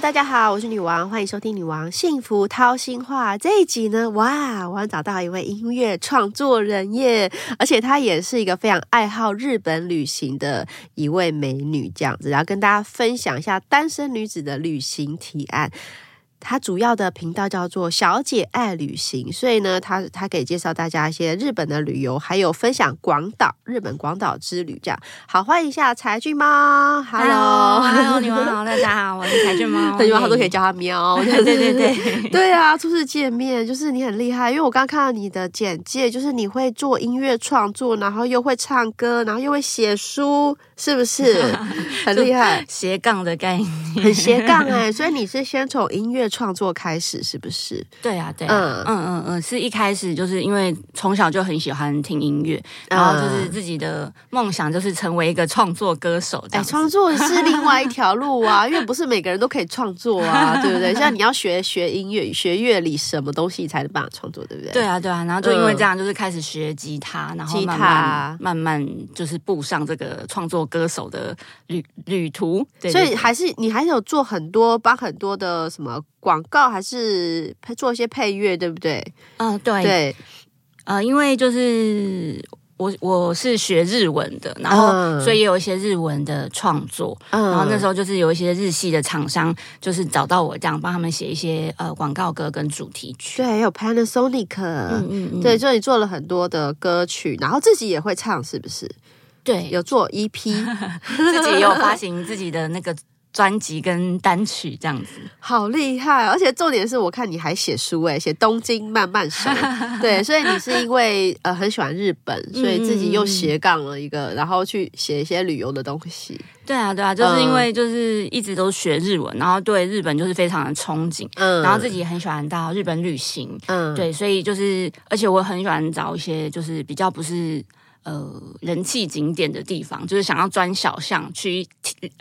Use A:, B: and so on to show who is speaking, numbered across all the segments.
A: 大家好，我是女王，欢迎收听《女王幸福掏心话》这一集呢。哇，我找到一位音乐创作人耶，而且她也是一个非常爱好日本旅行的一位美女，这样子，然后跟大家分享一下单身女子的旅行提案。他主要的频道叫做“小姐爱旅行”，所以呢，他他可以介绍大家一些日本的旅游，还有分享广岛日本广岛之旅。这样好，欢迎一下柴俊猫
B: ，Hello，Hello，你们好，大家好，我是柴俊猫，
A: 对，以后都可以叫他喵，
B: 对对对对
A: 对啊，初次见面，就是你很厉害，因为我刚看到你的简介，就是你会做音乐创作，然后又会唱歌，然后又会写书，是不是 很厉害？
B: 斜杠的概念，
A: 很斜杠哎，所以你是先从音乐。创作开始是不是？
B: 对啊，对，嗯嗯嗯嗯，是一开始就是因为从小就很喜欢听音乐，然后就是自己的梦想就是成为一个创作歌手。
A: 哎，创作是另外一条路啊，因为不是每个人都可以创作啊，对不对？像你要学学音乐、学乐理，什么东西才能办法创作，对不对？
B: 对啊，对啊，然后就因为这样，就是开始学吉他，然后慢慢慢慢就是步上这个创作歌手的旅旅途。
A: 对所以还是你还有做很多帮很多的什么。广告还是做一些配乐，对不对？
B: 嗯，对对，呃，因为就是我我是学日文的，然后所以也有一些日文的创作，嗯然后那时候就是有一些日系的厂商，就是找到我这样帮他们写一些呃广告歌跟主题曲。
A: 对，有 Panasonic，嗯嗯嗯，对，所以做了很多的歌曲，然后自己也会唱，是不是？
B: 对，
A: 有做 EP，
B: 自己也有发行自己的那个。专辑跟单曲这样子，
A: 好厉害！而且重点是我看你还写书哎，写《东京慢慢手》。对，所以你是因为呃很喜欢日本，所以自己又斜杠了一个，然后去写一些旅游的东西。
B: 对啊，对啊，就是因为就是一直都学日文，然后对日本就是非常的憧憬，嗯，然后自己也很喜欢到日本旅行，嗯，对，所以就是而且我很喜欢找一些就是比较不是。呃，人气景点的地方，就是想要钻小巷去。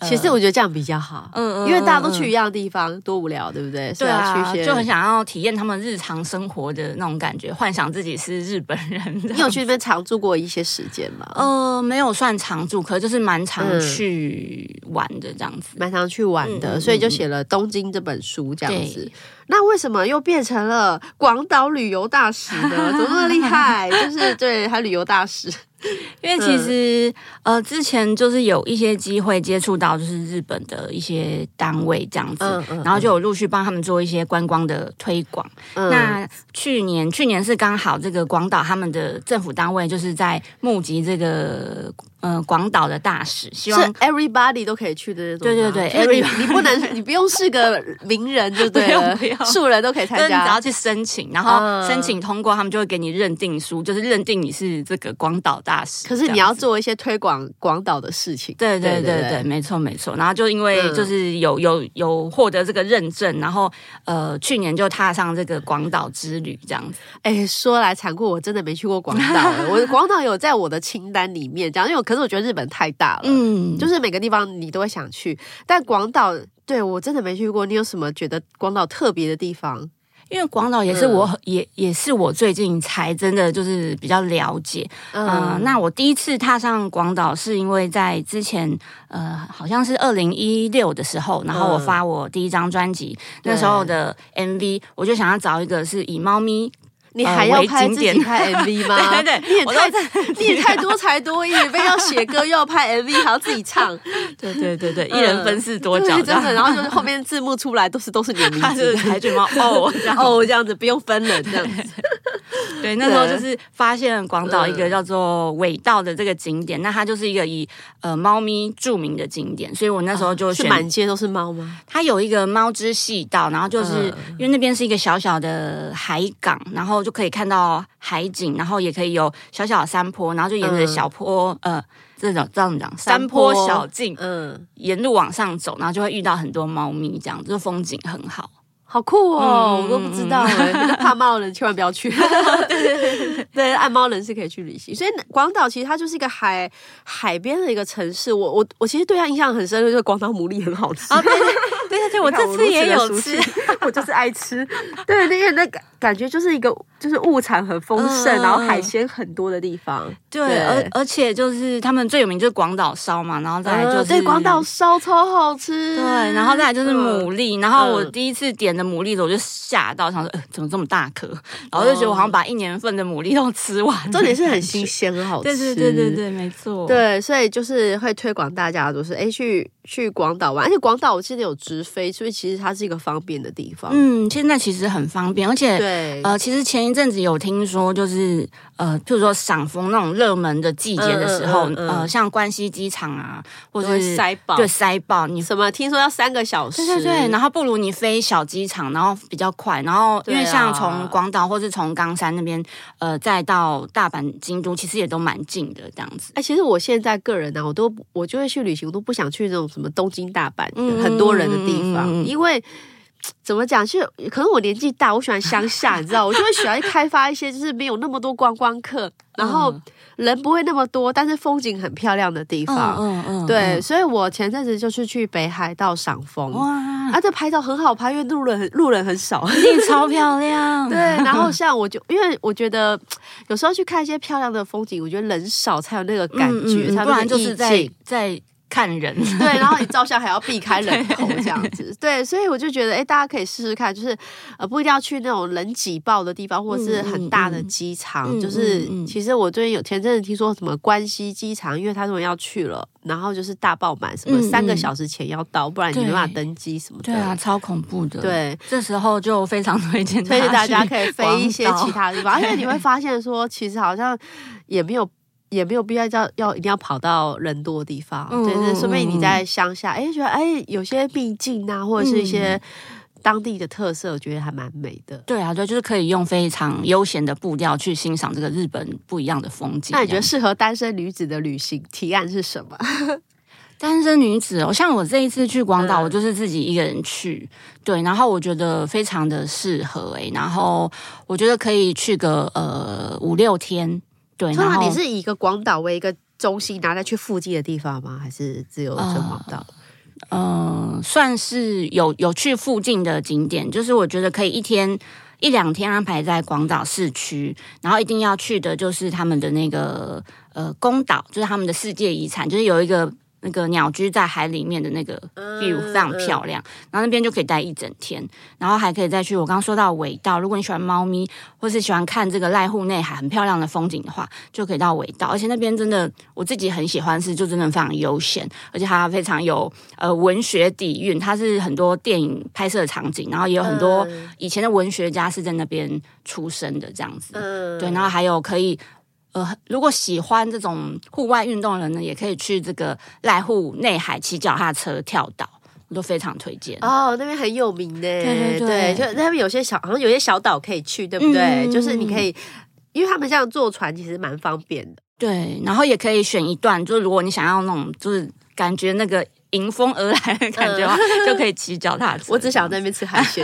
A: 其实我觉得这样比较好，嗯嗯，因为大家都去一样的地方，多无聊，对不对？
B: 对啊，就很想要体验他们日常生活的那种感觉，幻想自己是日本人。
A: 你有去那边常住过一些时间吗？
B: 呃，没有算常住，可就是蛮常去玩的这样子，
A: 蛮常去玩的，所以就写了《东京》这本书这样子。那为什么又变成了广岛旅游大使呢？怎么那么厉害？就是对，他旅游大使。
B: 因为其实呃，之前就是有一些机会接触到，就是日本的一些单位这样子，然后就有陆续帮他们做一些观光的推广。那去年去年是刚好这个广岛他们的政府单位就是在募集这个。呃，广岛的大使，希望
A: everybody 都可以去的那种。
B: 对对对，every
A: 你不能，你不用是个名人就对了，素人都可以参加。
B: 你只要去申请，然后申请通过，他们就会给你认定书，就是认定你是这个广岛大使。
A: 可是你要做一些推广广岛的事情。
B: 对对对对，没错没错。然后就因为就是有有有获得这个认证，然后呃，去年就踏上这个广岛之旅这样子。
A: 哎，说来残酷，我真的没去过广岛。我广岛有在我的清单里面，这样因为我。可是我觉得日本太大了，嗯，就是每个地方你都会想去，但广岛对我真的没去过。你有什么觉得广岛特别的地方？
B: 因为广岛也是我也也是我最近才真的就是比较了解。嗯，那我第一次踏上广岛是因为在之前呃，好像是二零一六的时候，然后我发我第一张专辑那时候的 MV，我就想要找一个是以猫咪。
A: 你还要拍自己拍 MV 吗？
B: 对对，
A: 你也太 你也太多才多艺，非要写歌又要拍 MV，还要自己唱。
B: 对对对对，一人分饰多角，
A: 真的。然后就是后面字幕出来都是都是你的名字，
B: 海卷猫哦
A: 哦这样子，不用分人这样子。
B: 对，那时候就是发现广岛一个叫做尾道的这个景点，那它就是一个以呃猫咪著名的景点，所以我那时候就
A: 选满街都是猫吗？
B: 它有一个猫之细道，然后就是因为那边是一个小小的海港，然后就可以看到海景，然后也可以有小小的山坡，然后就沿着小坡呃这种这样讲山坡小径，嗯，沿路往上走，然后就会遇到很多猫咪，这样就风景很好。
A: 好酷哦！我都不知道哎，怕猫的人千万不要去。对，爱 猫人是可以去旅行。所以广岛其实它就是一个海海边的一个城市。我我我其实对它印象很深，就是广岛牡蛎很好吃。
B: 对对对，我这次也有吃，
A: 我就是爱吃。对，那个那感感觉就是一个就是物产很丰盛，然后海鲜很多的地方。
B: 对，而而且就是他们最有名就是广岛烧嘛，然后再来就是
A: 对广岛烧超好吃。
B: 对，然后再来就是牡蛎，然后我第一次点的牡蛎的我就吓到，想说呃怎么这么大颗，然后就觉得我好像把一年份的牡蛎都吃完。
A: 重点是很新鲜，很好吃。
B: 对对对对对，没错。
A: 对，所以就是会推广大家，就是哎去去广岛玩，而且广岛我记得有直飞，所以其实它是一个方便的地方。
B: 嗯，现在其实很方便，而且
A: 对
B: 呃，其实前一阵子有听说，就是呃，譬如说赏枫那种热门的季节的时候，呃，像关西机场啊，或者是
A: 塞爆，
B: 对塞爆，你
A: 什么听说要三个小时？
B: 对对对，然后不如你飞小机场，然后比较快，然后因为像从广岛或是从冈山那边，呃，再到大阪、京都，其实也都蛮近的这样子。
A: 哎，其实我现在个人呢，我都我就会去旅行，我都不想去那种什么东京、大阪很多人的地方，因为。怎么讲？其实可能我年纪大，我喜欢乡下，你知道，我就会喜欢开发一些就是没有那么多观光客，然后人不会那么多，但是风景很漂亮的地方。嗯嗯，对，所以我前阵子就是去北海道赏枫，哇，啊，这拍照很好拍，因为路人很路人很少，
B: 超漂亮。
A: 对，然后 像我就因为我觉得有时候去看一些漂亮的风景，我觉得人少才有那个感觉，不
B: 然就是在在。看人。
A: 对，然后你照相还要避开人口这样子，对，所以我就觉得，哎，大家可以试试看，就是呃，不一定要去那种人挤爆的地方，或者是很大的机场，就是其实我最近有前阵子听说什么关西机场，因为他说要去了，然后就是大爆满，什么三个小时前要到，不然你没办法登机什么的，
B: 对。啊，超恐怖的。
A: 对，
B: 这时候就非常推荐
A: 推荐大家可以飞一些其他地方，而且你会发现说，其实好像也没有。也没有必要要要一定要跑到人多的地方，对对，说明你在乡下，哎，觉得哎有些秘境啊，或者是一些当地的特色，我觉得还蛮美的。
B: 对啊，对，就是可以用非常悠闲的步调去欣赏这个日本不一样的风景。
A: 那你觉得适合单身女子的旅行提案是什么？
B: 单身女子哦，像我这一次去广岛，我就是自己一个人去，对，然后我觉得非常的适合哎，然后我觉得可以去个呃五六天。对，
A: 那你是以一个广岛为一个中心，拿来去附近的地方吗？还是只有纯广岛？
B: 嗯，算是有有去附近的景点，就是我觉得可以一天一两天安排在广岛市区，然后一定要去的就是他们的那个呃宫岛，就是他们的世界遗产，就是有一个。那个鸟居在海里面的那个 view 非常漂亮，然后那边就可以待一整天，然后还可以再去我刚刚说到尾道，如果你喜欢猫咪或是喜欢看这个濑户内海很漂亮的风景的话，就可以到尾道，而且那边真的我自己很喜欢，是就真的非常悠闲，而且它非常有呃文学底蕴，它是很多电影拍摄的场景，然后也有很多以前的文学家是在那边出生的这样子，对，然后还有可以。呃，如果喜欢这种户外运动的人呢，也可以去这个濑户内海骑脚踏车跳岛，我都非常推荐。
A: 哦，那边很有名的，
B: 对对对，
A: 就那边有些小，好像有些小岛可以去，对不对？就是你可以，因为他们这样坐船其实蛮方便的。
B: 对，然后也可以选一段，就是如果你想要那种，就是感觉那个。迎风而来的感觉，就可以骑脚踏车。
A: 我只想在那边吃海鲜，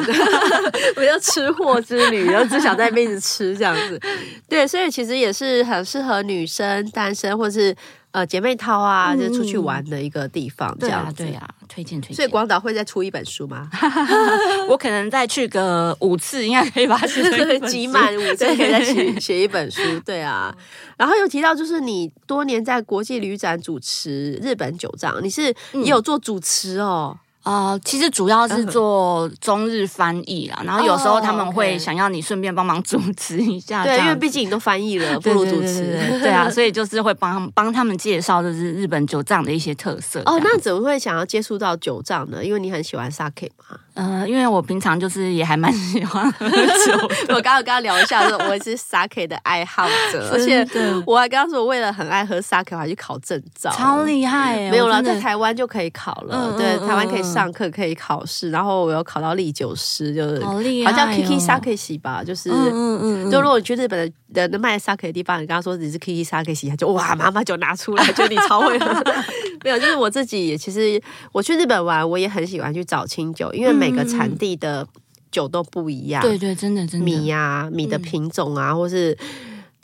A: 我要吃货之旅，然后只想在那边一直吃这样子。对，所以其实也是很适合女生、单身或是。呃，姐妹淘啊，就出去玩的一个地方，这样
B: 对啊，推荐推荐。
A: 所以广岛会再出一本书吗？
B: 我可能再去个五次，应该可以把它写
A: 集满五次，可以再写写一本书。对啊，然后又提到就是你多年在国际旅展主持日本酒藏，你是也有做主持哦。
B: 啊，其实主要是做中日翻译啦，然后有时候他们会想要你顺便帮忙主持一下，
A: 对，因为毕竟你都翻译了，不如主持，
B: 对啊，所以就是会帮帮他们介绍就是日本酒藏的一些特色。
A: 哦，那怎么会想要接触到酒藏呢？因为你很喜欢 sake 嘛。
B: 呃，因为我平常就是也还蛮喜欢喝酒。
A: 我刚刚跟他聊一下，说我是 sake 的爱好者，而且我还跟他说，为了很爱喝 sake，我还去考证照，
B: 超厉害。
A: 没有了，在台湾就可以考了。对，台湾可以上课，可以考试。然后我有考到历酒师，就是
B: 好厉害，
A: 好像 Kiki sake 洗吧，就是嗯嗯，就如果你去日本的的卖 sake 的地方，你跟他说你是 Kiki sake 洗，他就哇，妈妈就拿出来，觉得你超会喝。没有，就是我自己，其实我去日本玩，我也很喜欢去找清酒，因为每。每个产地的酒都不一样，
B: 对对，真的真的
A: 米呀，米的品种啊，或是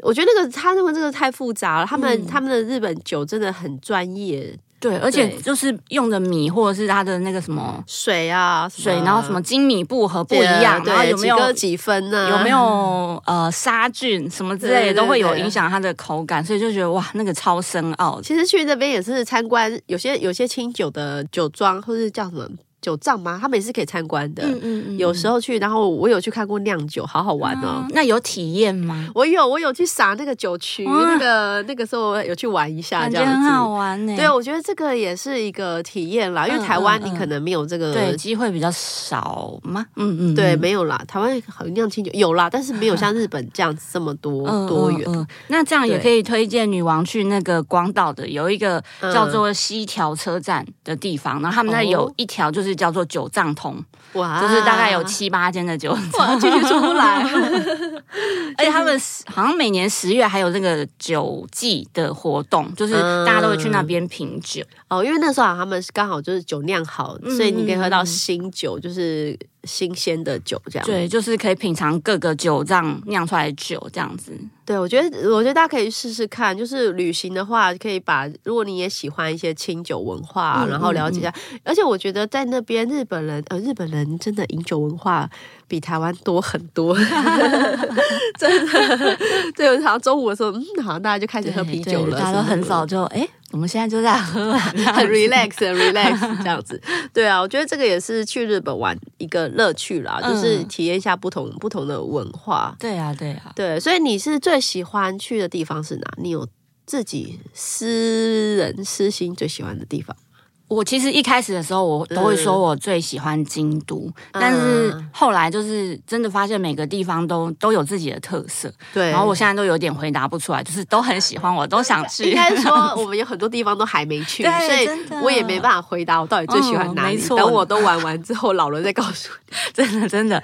A: 我觉得那个他认为这个太复杂了。他们他们的日本酒真的很专业。
B: 对，而且就是用的米或者是它的那个什么
A: 水啊
B: 水，然后什么精米不和不一样，然后有没有
A: 几分呢？
B: 有没有呃杀菌什么之类的都会有影响它的口感，所以就觉得哇，那个超深奥。
A: 其实去那边也是参观，有些有些清酒的酒庄或是叫什么。酒藏吗？他们也是可以参观的。嗯嗯嗯。有时候去，然后我有去看过酿酒，好好玩哦。
B: 那有体验吗？
A: 我有，我有去撒那个酒曲，那个那个时候有去玩一下，这样子
B: 很好玩呢。
A: 对，我觉得这个也是一个体验啦。因为台湾你可能没有这个，
B: 对，机会比较少吗？
A: 嗯嗯，对，没有啦。台湾好酿清酒有啦，但是没有像日本这样子这么多多元。
B: 那这样也可以推荐女王去那个广岛的有一个叫做西条车站的地方，然后他们那有一条就是。叫做九藏通，哇，就是大概有七八间的酒
A: 庄，继续出不来。
B: 而且他们好像每年十月还有那个酒季的活动，就是大家都会去那边品酒
A: 哦。因为那时候他们刚好就是酒酿好，所以你可以喝到新酒，就是新鲜的酒这样。
B: 对，就是可以品尝各个酒藏酿出来的酒这样子。
A: 对，我觉得，我觉得大家可以试试看。就是旅行的话，可以把如果你也喜欢一些清酒文化，然后了解一下。而且我觉得在那边日本人，呃，日本人真的饮酒文化比台湾多很多，真的。对，我好像中午的时候，嗯，好像大家就开始喝啤酒了，
B: 大家都很早就哎。我们现在就在喝，
A: 很 relax，很 relax 这样子。对啊，我觉得这个也是去日本玩一个乐趣啦，就是体验一下不同不同的文化。
B: 对啊，对啊，
A: 对。所以你是最喜欢去的地方是哪？你有自己私人私心最喜欢的地方？
B: 我其实一开始的时候，我都会说我最喜欢京都，但是后来就是真的发现每个地方都都有自己的特色。
A: 对，
B: 然后我现在都有点回答不出来，就是都很喜欢，我都想去。
A: 应该说我们有很多地方都还没去，所以我也没办法回答我到底最喜欢哪里。等我都玩完之后，老了再告诉你。
B: 真的真的，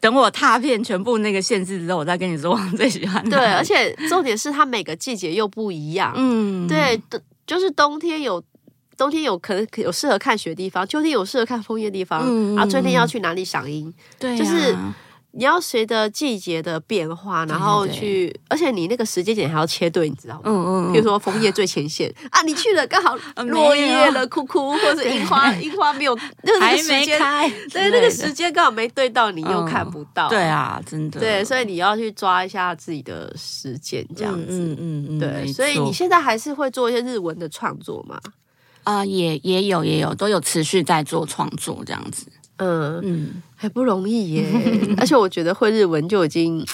B: 等我踏遍全部那个限制之后，我再跟你说我最喜欢。
A: 对，而且重点是它每个季节又不一样。嗯，对，就是冬天有。冬天有可能有适合看雪的地方，秋天有适合看枫叶的地方，然后春天要去哪里赏樱？
B: 对，
A: 就是你要随着季节的变化，然后去，而且你那个时间点还要切对，你知道吗？嗯嗯。比如说枫叶最前线 啊，你去了刚好落叶了，哭哭，或者樱花樱花没有，那
B: 还没开，
A: 对，那个时间刚好没对到，你又看不到。
B: 对啊，真的。
A: 对，所以你要去抓一下自己的时间，这样子。嗯嗯嗯。对，所以你现在还是会做一些日文的创作吗？
B: 啊，也也有也有，都有持续在做创作这样子。嗯
A: 嗯，还不容易耶，而且我觉得会日文就已经。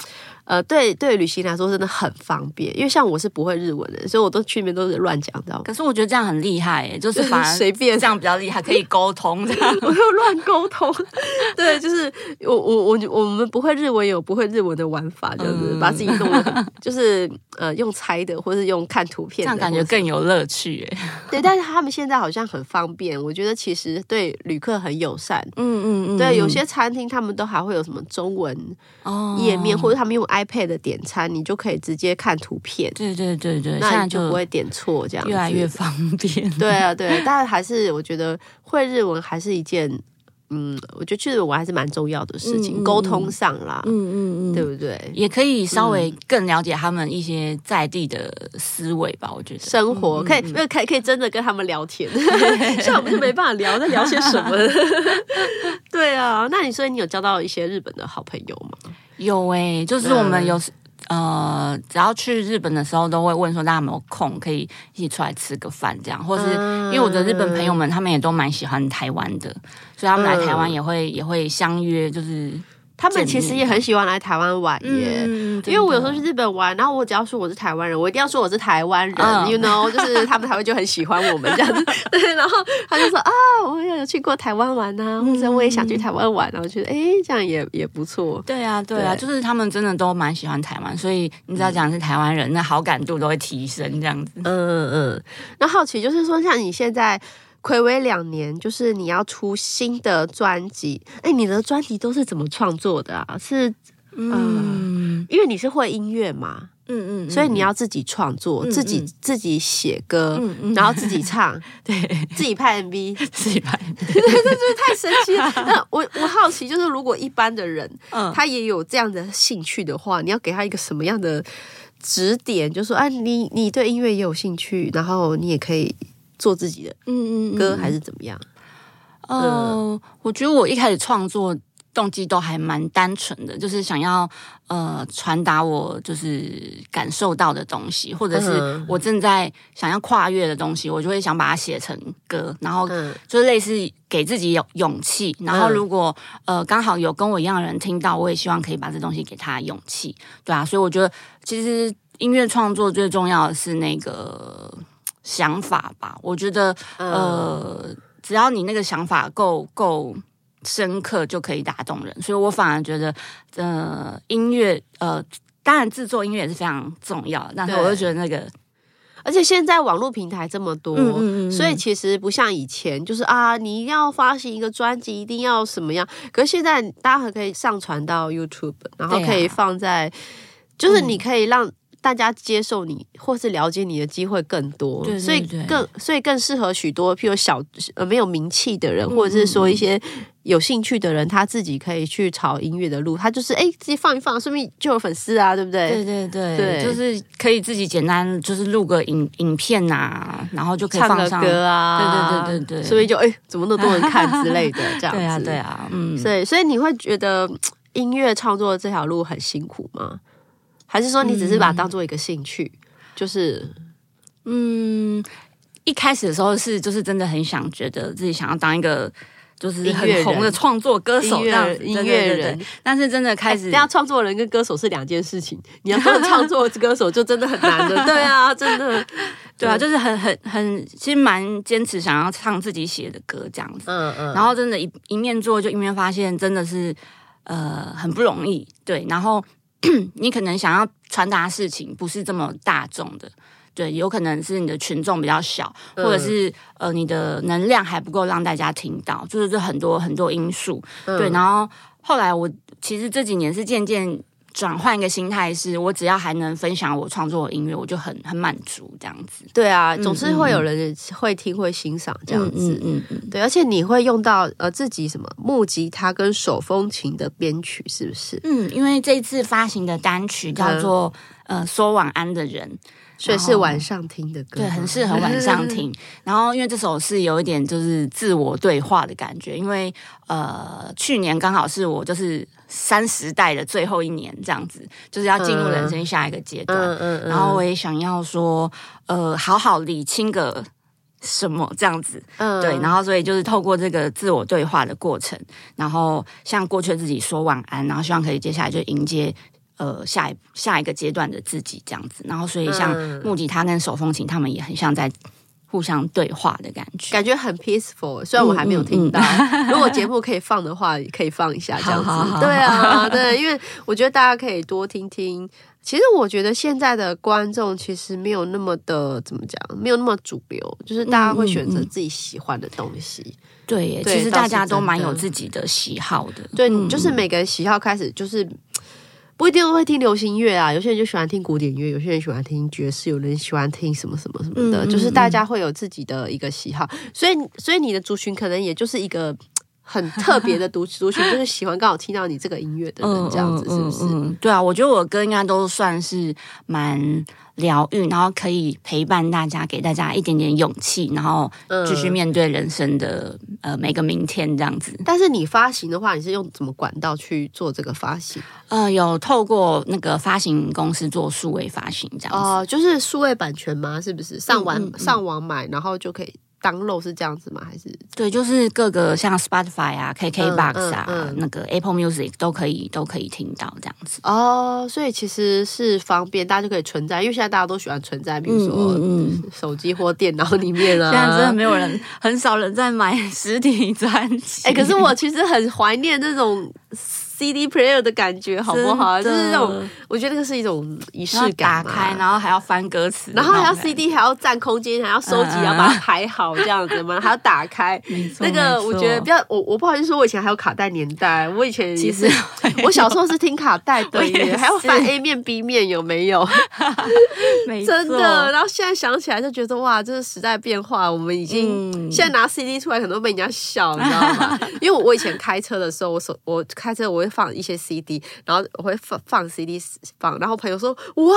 A: 呃，对对，旅行来说真的很方便，因为像我是不会日文的，所以我都去那边都是乱讲，知道吗？
B: 可是我觉得这样很厉害，哎，就是反而
A: 随便
B: 这样比较厉害，可以沟通这样。
A: 我又乱沟通，对，就是我我我我们不会日文有不会日文的玩法，就是把自己弄得就是呃用猜的，或是用看图片，
B: 这样感觉更有乐趣，哎。
A: 对，但是他们现在好像很方便，我觉得其实对旅客很友善。嗯嗯嗯，对，有些餐厅他们都还会有什么中文页面，或者他们用 iPad 的点餐，你就可以直接看图片。
B: 对对对对，
A: 那你就不会点错，这样
B: 越来越方便。
A: 对啊，对，但还是我觉得会日文还是一件，嗯，我觉得去日文还是蛮重要的事情，沟通上啦，嗯嗯嗯，对不对？
B: 也可以稍微更了解他们一些在地的思维吧。我觉得
A: 生活可以，可以可以真的跟他们聊天，像我们就没办法聊，在聊些什么？对啊，那你所以你有交到一些日本的好朋友吗？
B: 有诶，就是我们有呃，只要去日本的时候，都会问说大家有没有空可以一起出来吃个饭，这样，或是因为我的日本朋友们，他们也都蛮喜欢台湾的，所以他们来台湾也会也会相约，就是。
A: 他们其实也很喜欢来台湾玩耶，因为我有时候去日本玩，然后我只要说我是台湾人，我一定要说我是台湾人，you know，就是他们才会就很喜欢我们这样子。对，然后他就说啊，我也有去过台湾玩呐，或者我也想去台湾玩，然后觉得哎，这样也也不错。
B: 对啊，对啊，就是他们真的都蛮喜欢台湾，所以你只要讲是台湾人，那好感度都会提升这样子。嗯嗯
A: 嗯。那好奇就是说，像你现在。暌违两年，就是你要出新的专辑。哎，你的专辑都是怎么创作的啊？是嗯，因为你是会音乐嘛，嗯嗯，所以你要自己创作，自己自己写歌，然后自己唱，
B: 对，
A: 自己拍 MV，
B: 自己拍，
A: 这就是太神奇了。那我我好奇，就是如果一般的人，嗯，他也有这样的兴趣的话，你要给他一个什么样的指点？就说，哎，你你对音乐也有兴趣，然后你也可以。做自己的嗯嗯歌，还是怎么样？
B: 呃，我觉得我一开始创作。动机都还蛮单纯的，就是想要呃传达我就是感受到的东西，或者是我正在想要跨越的东西，我就会想把它写成歌，然后就是类似给自己有勇气。然后如果呃刚好有跟我一样的人听到，我也希望可以把这东西给他勇气。对啊，所以我觉得其实音乐创作最重要的是那个想法吧。我觉得呃只要你那个想法够够。深刻就可以打动人，所以我反而觉得，呃，音乐，呃，当然制作音乐也是非常重要，但是我就觉得那个，
A: 而且现在网络平台这么多，所以其实不像以前，就是啊，你一定要发行一个专辑，一定要什么样？可是现在大家还可以上传到 YouTube，然后可以放在，就是你可以让。大家接受你或是了解你的机会更多，所以更所以更适合许多譬如小呃没有名气的人，或者是说一些有兴趣的人，他自己可以去朝音乐的路，他就是哎自己放一放，顺便就有粉丝啊，对不对？
B: 对对对，对，就是可以自己简单就是录个影影片啊，然后就可以放
A: 上歌
B: 啊，对对对对，
A: 所以就哎怎么那么多人看之类的这样子，对
B: 啊对啊，嗯，
A: 所以所以你会觉得音乐创作这条路很辛苦吗？还是说你只是把它当做一个兴趣，就是，
B: 嗯，一开始的时候是就是真的很想觉得自己想要当一个就是很红的创作歌手这样
A: 音乐人，
B: 但是真的开始，
A: 要创作人跟歌手是两件事情，你要做创作歌手就真的很难的，对啊，真的，
B: 对啊，就是很很很，其实蛮坚持想要唱自己写的歌这样子，嗯嗯，然后真的，一一面做就一面发现真的是呃很不容易，对，然后。你可能想要传达事情不是这么大众的，对，有可能是你的群众比较小，或者是呃你的能量还不够让大家听到，就是这很多很多因素，对。然后后来我其实这几年是渐渐。转换一个心态，是我只要还能分享我创作的音乐，我就很很满足这样子。
A: 对啊，总是会有人会听会欣赏这样子。嗯嗯，对，而且你会用到呃自己什么木吉他跟手风琴的编曲，是不是？
B: 嗯，因为这一次发行的单曲叫做呃说晚安的人。
A: 所以是晚上听的歌，
B: 对，很适合晚上听。然后，因为这首是有一点就是自我对话的感觉，因为呃，去年刚好是我就是三十代的最后一年，这样子就是要进入人生下一个阶段。嗯嗯。然后我也想要说，呃，好好理清个什么这样子。嗯。对，然后所以就是透过这个自我对话的过程，然后向过去自己说晚安，然后希望可以接下来就迎接。呃，下一下一个阶段的自己这样子，然后所以像木吉他跟手风琴，他们也很像在互相对话的感觉，
A: 感觉很 peaceful。虽然我还没有听到，如果节目可以放的话，可以放一下这样子。对啊，对，因为我觉得大家可以多听听。其实我觉得现在的观众其实没有那么的怎么讲，没有那么主流，就是大家会选择自己喜欢的东西。
B: 对，其实大家都蛮有自己的喜好的。
A: 对，就是每个人喜好开始就是。不一定会听流行乐啊，有些人就喜欢听古典乐，有些人喜欢听爵士，有人喜欢听什么什么什么的，就是大家会有自己的一个喜好，所以所以你的族群可能也就是一个很特别的 族族群，就是喜欢刚好听到你这个音乐的人这样子，是不是？
B: 对啊，我觉得我歌应该都算是蛮。疗愈，然后可以陪伴大家，给大家一点点勇气，然后继续面对人生的呃每个明天这样子。
A: 但是你发行的话，你是用什么管道去做这个发行？
B: 呃，有透过那个发行公司做数位发行这样子。哦，
A: 就是数位版权吗？是不是上网上网买，然后就可以？当漏是这样子吗？还是
B: 对，就是各个像 Spotify 啊、KKBox 啊、那个 Apple Music 都可以都可以听到这样子
A: 哦。所以其实是方便，大家就可以存在，因为现在大家都喜欢存在，比如说手机或电脑里面啊。
B: 现在真的没有人，很少人在买实体专辑。
A: 哎，可是我其实很怀念这种。CD player 的感觉好不好？就是那种，我觉得那个是一种仪式感。
B: 打开，然后还要翻歌词，
A: 然后还要 CD 还要占空间，还要收集，要把它排好这样子嘛，还要打开。那个我觉得比较，我我不好意思说，我以前还有卡带年代，我以前
B: 其实
A: 我小时候是听卡带的，还要翻 A 面 B 面，有没有？真的。然后现在想起来就觉得哇，这是时代变化，我们已经现在拿 CD 出来，可能被人家笑，你知道吗？因为我以前开车的时候，我手我开车我。会放一些 CD，然后我会放放 CD 放，然后朋友说哇，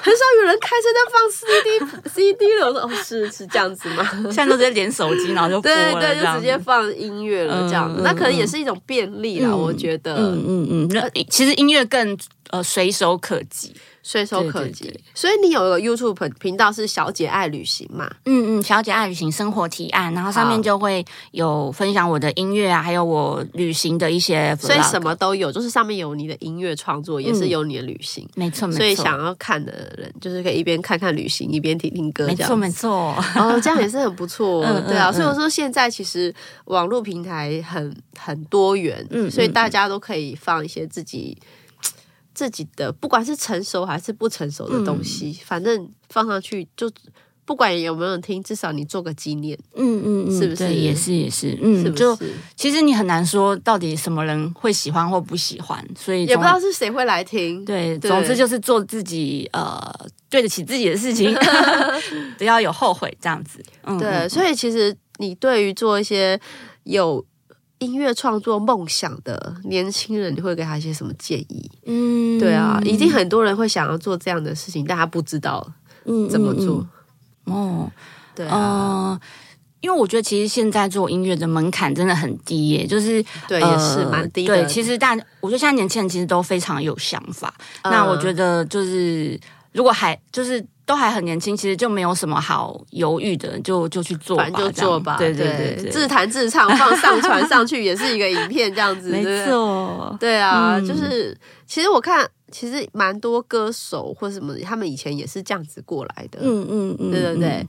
A: 很少有人开车在放 CD CD 了。我说哦，是是这样子吗？
B: 现在都直接连手机，然后就
A: 对对，就直接放音乐了这样子。那可能也是一种便利啦，我觉得。嗯
B: 嗯嗯，那其实音乐更呃随手可及。
A: 随手可及，所以你有一个 YouTube 频道是“小姐爱旅行”嘛？
B: 嗯嗯，“小姐爱旅行”生活提案，然后上面就会有分享我的音乐啊，还有我旅行的一些，
A: 所以什么都有，就是上面有你的音乐创作，也是有你的旅行，
B: 没错没错。
A: 所以想要看的人，就是可以一边看看旅行，一边听听歌，
B: 没错没错。
A: 哦，这样也是很不错，对啊。所以我说现在其实网络平台很很多元，嗯，所以大家都可以放一些自己。自己的不管是成熟还是不成熟的东西，反正放上去就不管有没有人听，至少你做个纪念。嗯嗯嗯，是不是？
B: 也是也是，嗯，就其实你很难说到底什么人会喜欢或不喜欢，所以
A: 也不知道是谁会来听。
B: 对，总之就是做自己呃对得起自己的事情，不要有后悔这样子。
A: 对，所以其实你对于做一些有。音乐创作梦想的年轻人，你会给他一些什么建议？嗯，对啊，一定很多人会想要做这样的事情，但他不知道怎么做。哦，对啊，
B: 因为我觉得其实现在做音乐的门槛真的很低耶，就是
A: 对，也是蛮低的。
B: 对，其实但我觉得现在年轻人其实都非常有想法。那我觉得就是如果还就是。都还很年轻，其实就没有什么好犹豫的，就就去做吧，
A: 就做吧。
B: 对对对，
A: 自弹自唱放上传上去也是一个影片，这样子。
B: 没错，
A: 对啊，就是其实我看，其实蛮多歌手或什么，他们以前也是这样子过来的。嗯嗯嗯，对对对，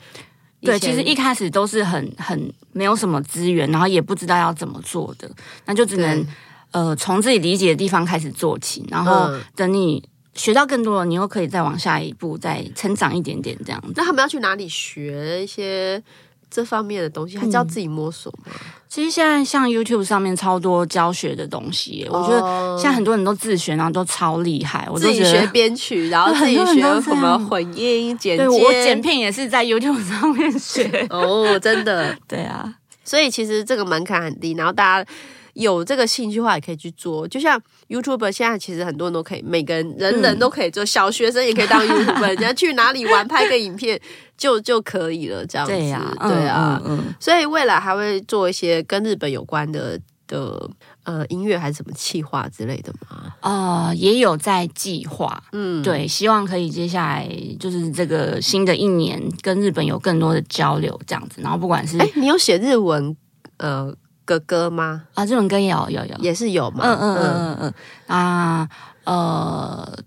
B: 对，其实一开始都是很很没有什么资源，然后也不知道要怎么做的，那就只能呃从自己理解的地方开始做起，然后等你。学到更多了，你又可以再往下一步，再成长一点点这样子。
A: 那他们要去哪里学一些这方面的东西？还是要自己摸索吗？
B: 其实现在像 YouTube 上面超多教学的东西，我觉得现在很多人都自学，然后都超厉害。我
A: 自己学编曲，然后自己 学什么混音剪接。
B: 我剪片也是在 YouTube 上面学。
A: 哦，真的，
B: 对啊。
A: 所以其实这个门槛很低，然后大家。有这个兴趣的话，也可以去做。就像 YouTube，现在其实很多人都可以，每个人人人都可以做，小学生也可以当 YouTube，人家去哪里玩，拍个影片就就可以了，这样子。对呀，对啊。所以未来还会做一些跟日本有关的的呃音乐，还是什么企划之类的吗？
B: 啊，也有在计划。嗯，对，希望可以接下来就是这个新的一年跟日本有更多的交流，这样子。然后不管是
A: 哎，你有写日文呃？哥哥吗？
B: 啊，这种歌也有有有，
A: 也是有嘛。嗯嗯嗯嗯嗯
B: 啊呃，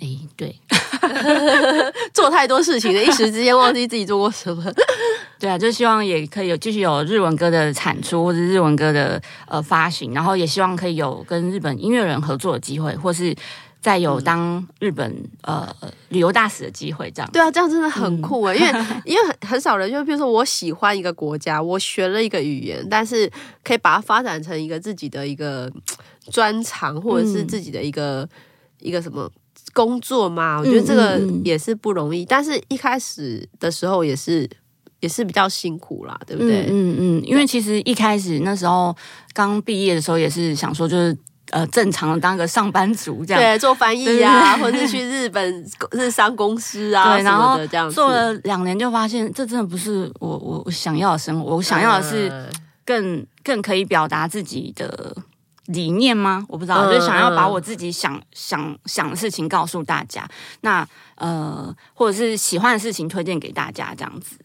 B: 哎，对，
A: 做太多事情了，一时之间忘记自己做过什么。
B: 对啊，就希望也可以有继续有日文歌的产出或者日文歌的呃发行，然后也希望可以有跟日本音乐人合作的机会，或是。再有当日本呃旅游大使的机会，这样
A: 对啊，这样真的很酷啊！因为 因为很很少人，就比如说我喜欢一个国家，我学了一个语言，但是可以把它发展成一个自己的一个专长，或者是自己的一个一个什么工作嘛？我觉得这个也是不容易。但是一开始的时候也是也是比较辛苦啦，对不对？
B: 嗯嗯，因为其实一开始那时候刚毕业的时候，也是想说就是。呃，正常的当个上班族这样，
A: 对，做翻译啊，或者是去日本日商公司啊，
B: 对，然后这样做了两年，就发现这真的不是我我我想要的生活。我想要的是更更可以表达自己的理念吗？我不知道，就是想要把我自己想想想的事情告诉大家，那呃，或者是喜欢的事情推荐给大家这样子。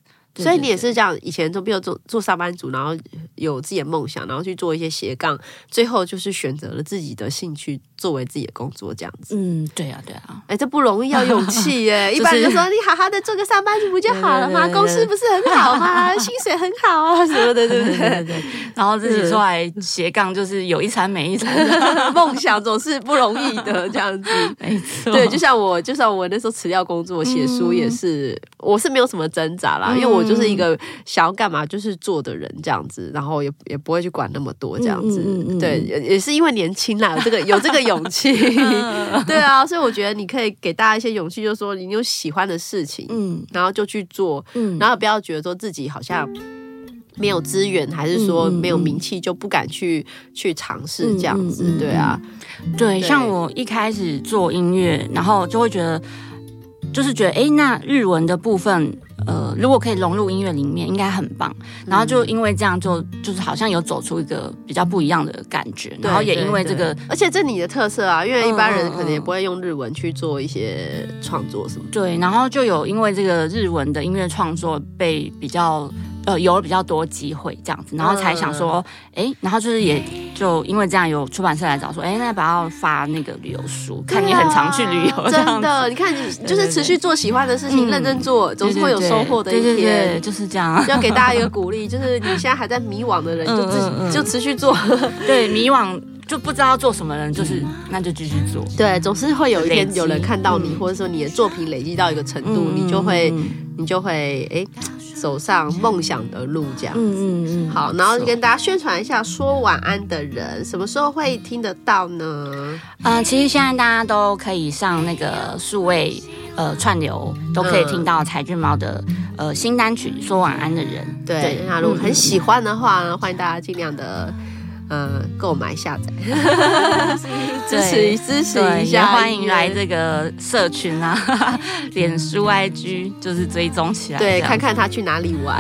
A: 所以你也是这样，以前都比如做做上班族，然后有自己的梦想，然后去做一些斜杠，最后就是选择了自己的兴趣作为自己的工作，这样子。
B: 嗯，对啊，对啊，
A: 哎，这不容易，要勇气 耶。一般人就说你好好的做个上班族不就好了吗？公司不是很好吗？薪水很好啊，什么的，对不对？对。
B: 然后自己出来斜杠，就是有一餐没一餐，
A: 梦想总是不容易的，这样子。
B: 没错。
A: 对，就像我，就像我那时候辞掉工作写书也是，我是没有什么挣扎啦，因为我。就是一个想要干嘛就是做的人这样子，然后也也不会去管那么多这样子。对，也也是因为年轻啦，有这个有这个勇气。对啊，所以我觉得你可以给大家一些勇气，就是说你有喜欢的事情，嗯，然后就去做，嗯，然后不要觉得说自己好像没有资源，还是说没有名气就不敢去去尝试这样子？对啊，
B: 对，像我一开始做音乐，然后就会觉得，就是觉得，哎，那日文的部分。呃，如果可以融入音乐里面，应该很棒。然后就因为这样，就就是好像有走出一个比较不一样的感觉。然后也因为这个，
A: 而且这你的特色啊，因为一般人可能也不会用日文去做一些创作什么。
B: 对，然后就有因为这个日文的音乐创作被比较。呃，有了比较多机会这样子，然后才想说，哎，然后就是也就因为这样，有出版社来找说，哎，那要不要发那个旅游书？看你很常去旅游，
A: 真的，你看你就是持续做喜欢的事情，认真做，总是会有收获的一天，
B: 就是这样。
A: 要给大家一个鼓励，就是你现在还在迷惘的人，就自就持续做。
B: 对，迷惘就不知道做什么人，就是那就继续做。
A: 对，总是会有一天有人看到你，或者说你的作品累积到一个程度，你就会你就会哎。走上梦想的路，这样子。嗯嗯嗯。好，然后跟大家宣传一下，说晚安的人什么时候会听得到呢？
B: 呃，其实现在大家都可以上那个数位呃串流，都可以听到柴俊猫的呃新单曲《说晚安的人》。
A: 对，那如果很喜欢的话呢，欢迎大家尽量的。呃，购买下载，支持支持一下，
B: 欢迎来这个社群啊，脸书 IG 就是追踪起来，
A: 对，看看他去哪里玩，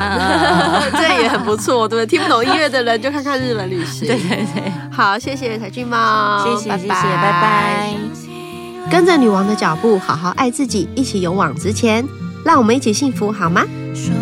A: 这也很不错，对不对？听不懂音乐的人就看看日本旅行，
B: 对对对。
A: 好，谢谢彩俊猫，
B: 谢谢谢谢，拜拜。
A: 跟着女王的脚步，好好爱自己，一起勇往直前，让我们一起幸福好吗？说